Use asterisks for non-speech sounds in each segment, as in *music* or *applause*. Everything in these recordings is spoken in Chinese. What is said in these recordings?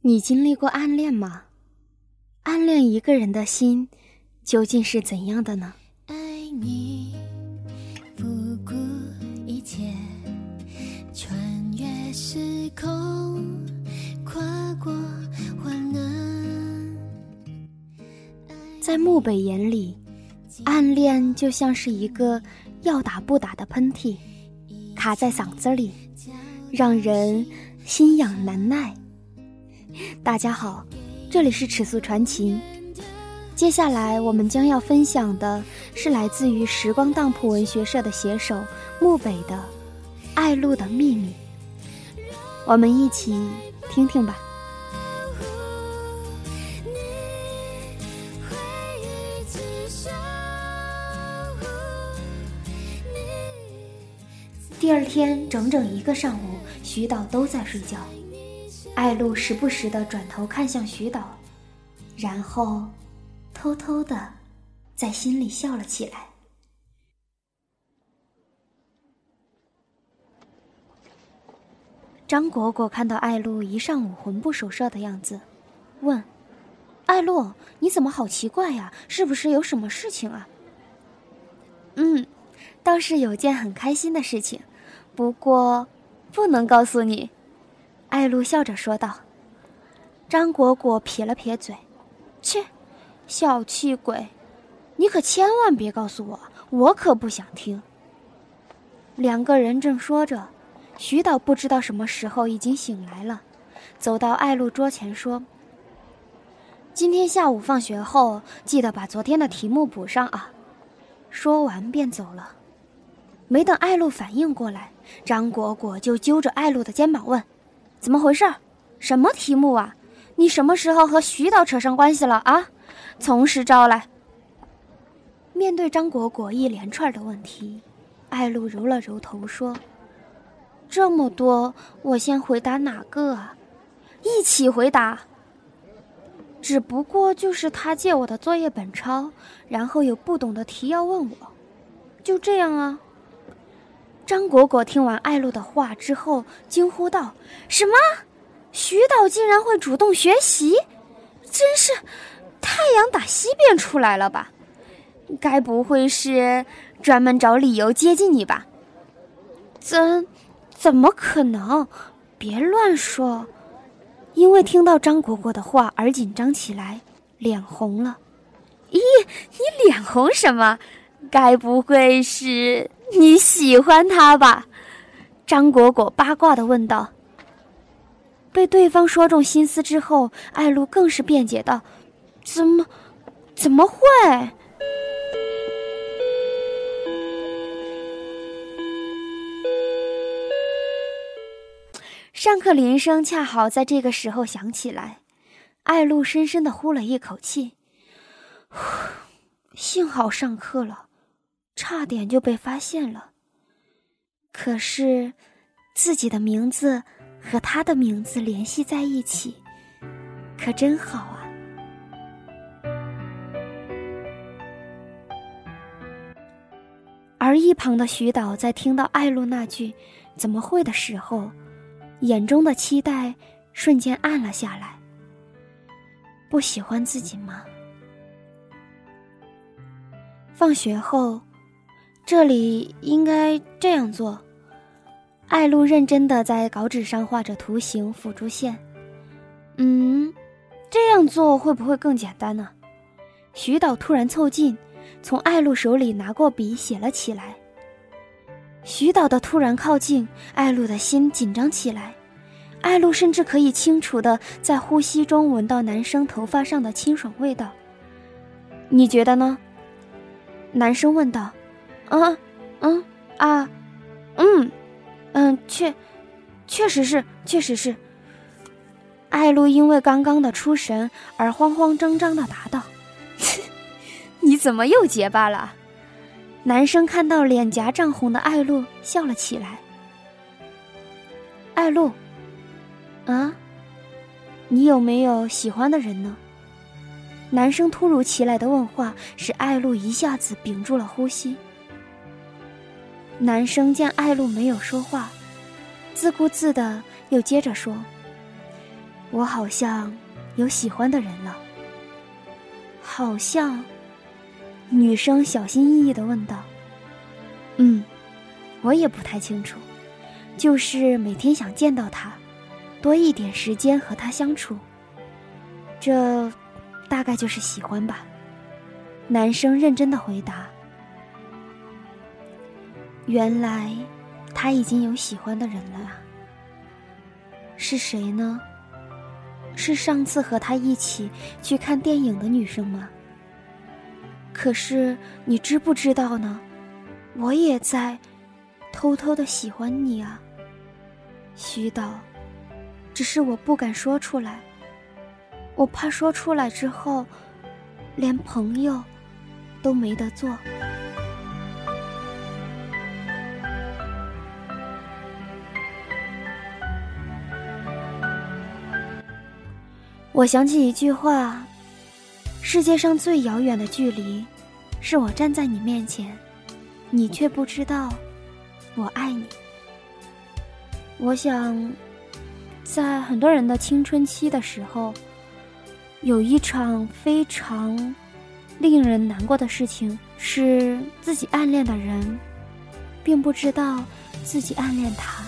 你经历过暗恋吗？暗恋一个人的心究竟是怎样的呢？爱你不顾一切，穿越时空，跨过患难。在漠北眼里，暗恋就像是一个要打不打的喷嚏，卡在嗓子里，让人心痒难耐。大家好，这里是尺素传情。接下来我们将要分享的是来自于时光当铺文学社的写手木北的《爱露的秘密》，我们一起听听吧。第二天整整一个上午，徐导都在睡觉。艾露时不时的转头看向徐导，然后偷偷的在心里笑了起来。张果果看到艾露一上午魂不守舍的样子，问：“艾露，你怎么好奇怪呀？是不是有什么事情啊？”“嗯，倒是有件很开心的事情，不过不能告诉你。”艾露笑着说道。张果果撇了撇嘴：“切，小气鬼，你可千万别告诉我，我可不想听。”两个人正说着，徐导不知道什么时候已经醒来了，走到艾露桌前说：“今天下午放学后，记得把昨天的题目补上啊。”说完便走了。没等艾露反应过来，张果果就揪着艾露的肩膀问。怎么回事？什么题目啊？你什么时候和徐导扯上关系了啊？从实招来。面对张果果一连串的问题，艾露揉了揉头说：“这么多，我先回答哪个啊？一起回答。只不过就是他借我的作业本抄，然后有不懂的题要问我，就这样啊。”张果果听完艾露的话之后，惊呼道：“什么？徐导竟然会主动学习？真是太阳打西边出来了吧？该不会是专门找理由接近你吧？怎怎么可能？别乱说！”因为听到张果果的话而紧张起来，脸红了。咦，你脸红什么？该不会是……你喜欢他吧？张果果八卦的问道。被对方说中心思之后，艾露更是辩解道：“怎么，怎么会？”上课铃声恰好在这个时候响起来，艾露深深的呼了一口气，*sighs* 幸好上课了。差点就被发现了。可是，自己的名字和他的名字联系在一起，可真好啊！而一旁的徐导在听到艾露那句“怎么会”的时候，眼中的期待瞬间暗了下来。不喜欢自己吗？放学后。这里应该这样做。艾露认真的在稿纸上画着图形、辅助线。嗯，这样做会不会更简单呢？徐导突然凑近，从艾露手里拿过笔写了起来。徐导的突然靠近，艾露的心紧张起来。艾露甚至可以清楚的在呼吸中闻到男生头发上的清爽味道。你觉得呢？男生问道。嗯，嗯啊，嗯，嗯，确，确实是，确实是。艾露因为刚刚的出神而慌慌张张的答道：“ *laughs* 你怎么又结巴了？”男生看到脸颊涨红的艾露，笑了起来。艾露，啊，你有没有喜欢的人呢？男生突如其来的问话使艾露一下子屏住了呼吸。男生见艾露没有说话，自顾自的又接着说：“我好像有喜欢的人了。好像，女生小心翼翼的问道。嗯，我也不太清楚，就是每天想见到他，多一点时间和他相处。这，大概就是喜欢吧。男生认真的回答。原来，他已经有喜欢的人了啊。是谁呢？是上次和他一起去看电影的女生吗？可是你知不知道呢？我也在偷偷的喜欢你啊，徐导。只是我不敢说出来，我怕说出来之后，连朋友都没得做。我想起一句话：世界上最遥远的距离，是我站在你面前，你却不知道我爱你。我想，在很多人的青春期的时候，有一场非常令人难过的事情，是自己暗恋的人，并不知道自己暗恋他，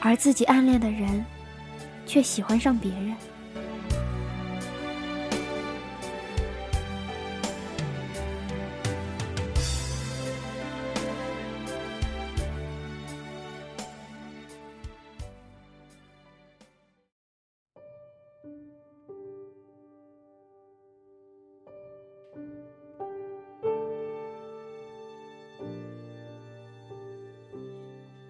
而自己暗恋的人，却喜欢上别人。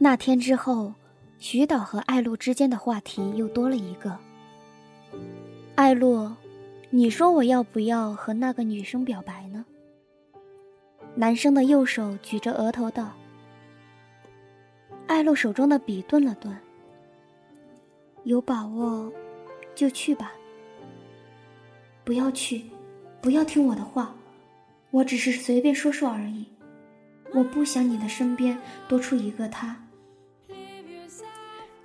那天之后，徐导和艾露之间的话题又多了一个。艾露，你说我要不要和那个女生表白呢？男生的右手举着额头道。艾露手中的笔顿了顿。有把握，就去吧。不要去，不要听我的话，我只是随便说说而已。我不想你的身边多出一个他。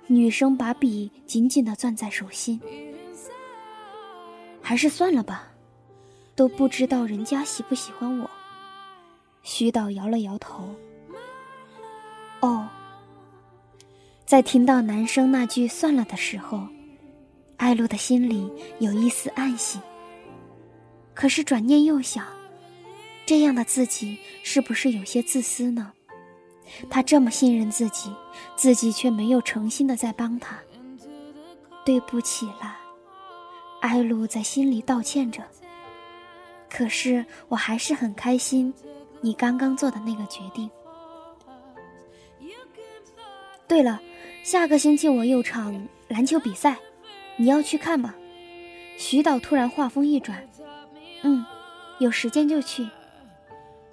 女生把笔紧紧的攥在手心，还是算了吧，都不知道人家喜不喜欢我。徐导摇了摇头。哦，在听到男生那句“算了”的时候，艾露的心里有一丝暗喜。可是转念又想，这样的自己是不是有些自私呢？他这么信任自己，自己却没有诚心的在帮他。对不起啦，艾露在心里道歉着。可是我还是很开心，你刚刚做的那个决定。对了，下个星期我有场篮球比赛，你要去看吗？徐导突然话锋一转，嗯，有时间就去。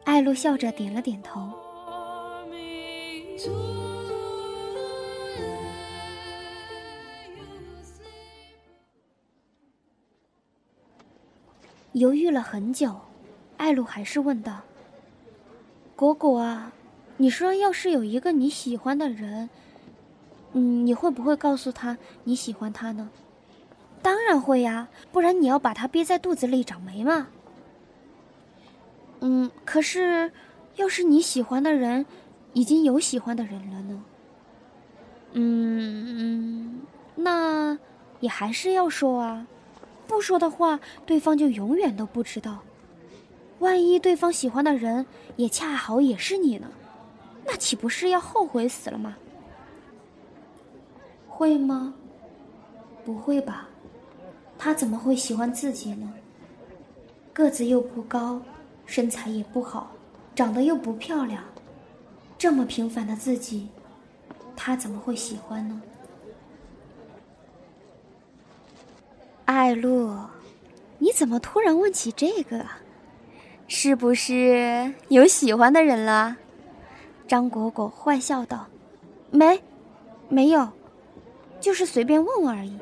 艾露笑着点了点头。犹豫了很久，艾露还是问道：“果果啊，你说要是有一个你喜欢的人，嗯，你会不会告诉他你喜欢他呢？”“当然会呀，不然你要把他憋在肚子里长霉吗？”“嗯，可是，要是你喜欢的人已经有喜欢的人了呢？”“嗯嗯，那也还是要说啊。”不说的话，对方就永远都不知道。万一对方喜欢的人也恰好也是你呢，那岂不是要后悔死了吗？会吗？不会吧，他怎么会喜欢自己呢？个子又不高，身材也不好，长得又不漂亮，这么平凡的自己，他怎么会喜欢呢？艾露，你怎么突然问起这个？是不是有喜欢的人了？张果果坏笑道：“没，没有，就是随便问问而已。”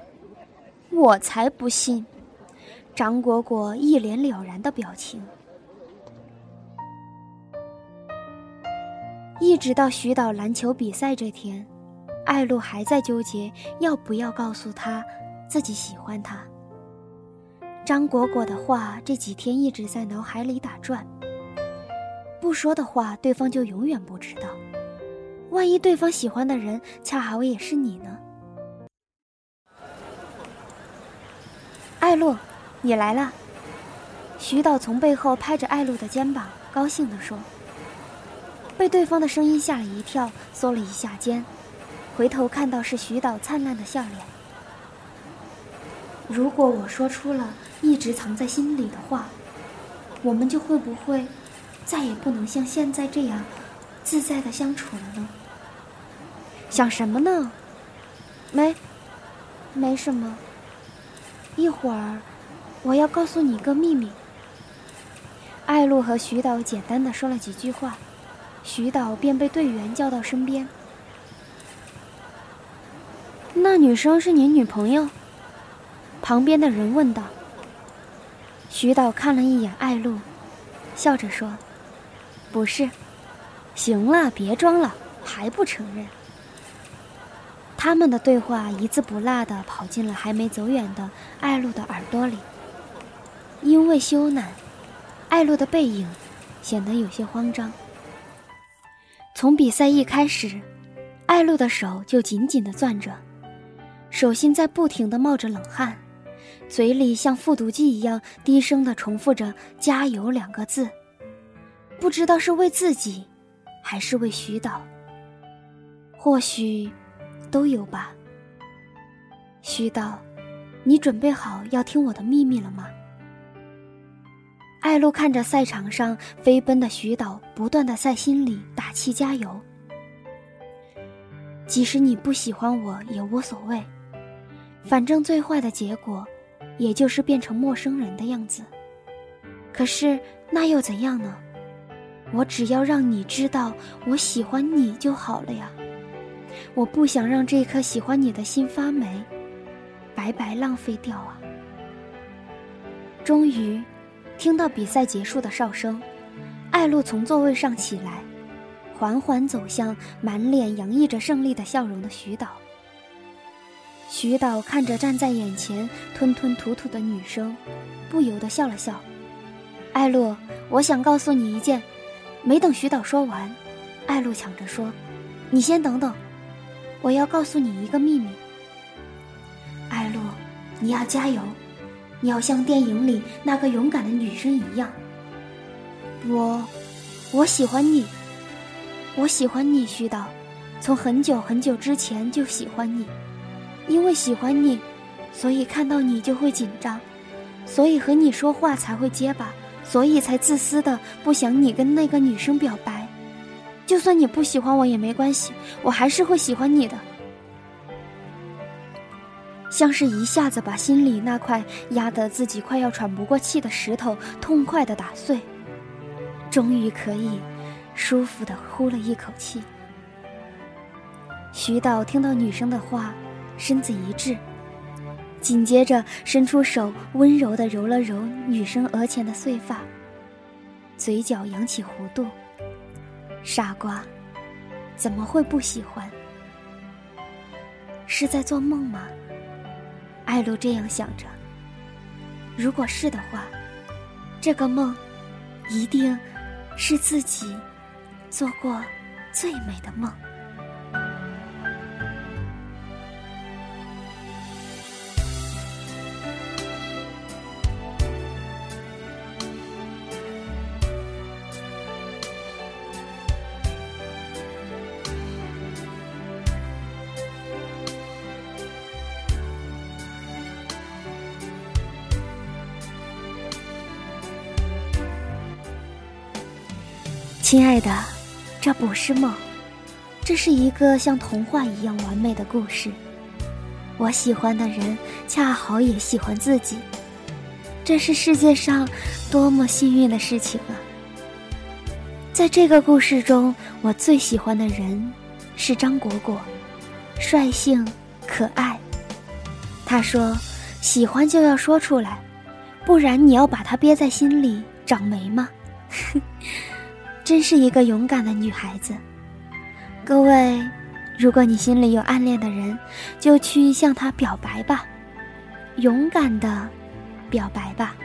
我才不信！张果果一脸了然的表情。一直到徐导篮球比赛这天，艾露还在纠结要不要告诉他。自己喜欢他。张果果的话这几天一直在脑海里打转。不说的话，对方就永远不知道。万一对方喜欢的人恰好也是你呢？艾露，你来了。徐导从背后拍着艾露的肩膀，高兴地说。被对方的声音吓了一跳，缩了一下肩，回头看到是徐导灿烂的笑脸。如果我说出了一直藏在心里的话，我们就会不会再也不能像现在这样自在的相处了呢？想什么呢？没，没什么。一会儿，我要告诉你一个秘密。艾露和徐导简单的说了几句话，徐导便被队员叫到身边。那女生是你女朋友？旁边的人问道。徐导看了一眼艾露，笑着说：“不是。”行了，别装了，还不承认。他们的对话一字不落地跑进了还没走远的艾露的耳朵里。因为羞赧，艾露的背影显得有些慌张。从比赛一开始，艾露的手就紧紧地攥着，手心在不停地冒着冷汗，嘴里像复读机一样低声地重复着“加油”两个字，不知道是为自己，还是为徐导。或许。都有吧，徐导，你准备好要听我的秘密了吗？艾露看着赛场上飞奔的徐导，不断的在心里打气加油。即使你不喜欢我也无所谓，反正最坏的结果，也就是变成陌生人的样子。可是那又怎样呢？我只要让你知道我喜欢你就好了呀。我不想让这颗喜欢你的心发霉，白白浪费掉啊！终于，听到比赛结束的哨声，艾露从座位上起来，缓缓走向满脸洋溢着胜利的笑容的徐导。徐导看着站在眼前吞吞吐吐的女生，不由得笑了笑。艾露，我想告诉你一件……没等徐导说完，艾露抢着说：“你先等等。”我要告诉你一个秘密，艾露，你要加油，你要像电影里那个勇敢的女生一样。我，我喜欢你，我喜欢你，徐导，从很久很久之前就喜欢你，因为喜欢你，所以看到你就会紧张，所以和你说话才会结巴，所以才自私的不想你跟那个女生表白。就算你不喜欢我也没关系，我还是会喜欢你的。像是一下子把心里那块压得自己快要喘不过气的石头痛快的打碎，终于可以舒服的呼了一口气。徐导听到女生的话，身子一滞，紧接着伸出手温柔的揉了揉女生额前的碎发，嘴角扬起弧度。傻瓜，怎么会不喜欢？是在做梦吗？艾露这样想着。如果是的话，这个梦一定是自己做过最美的梦。亲爱的，这不是梦，这是一个像童话一样完美的故事。我喜欢的人恰好也喜欢自己，这是世界上多么幸运的事情啊！在这个故事中，我最喜欢的人是张果果，率性可爱。他说：“喜欢就要说出来，不然你要把它憋在心里长霉吗？” *laughs* 真是一个勇敢的女孩子。各位，如果你心里有暗恋的人，就去向他表白吧，勇敢的表白吧。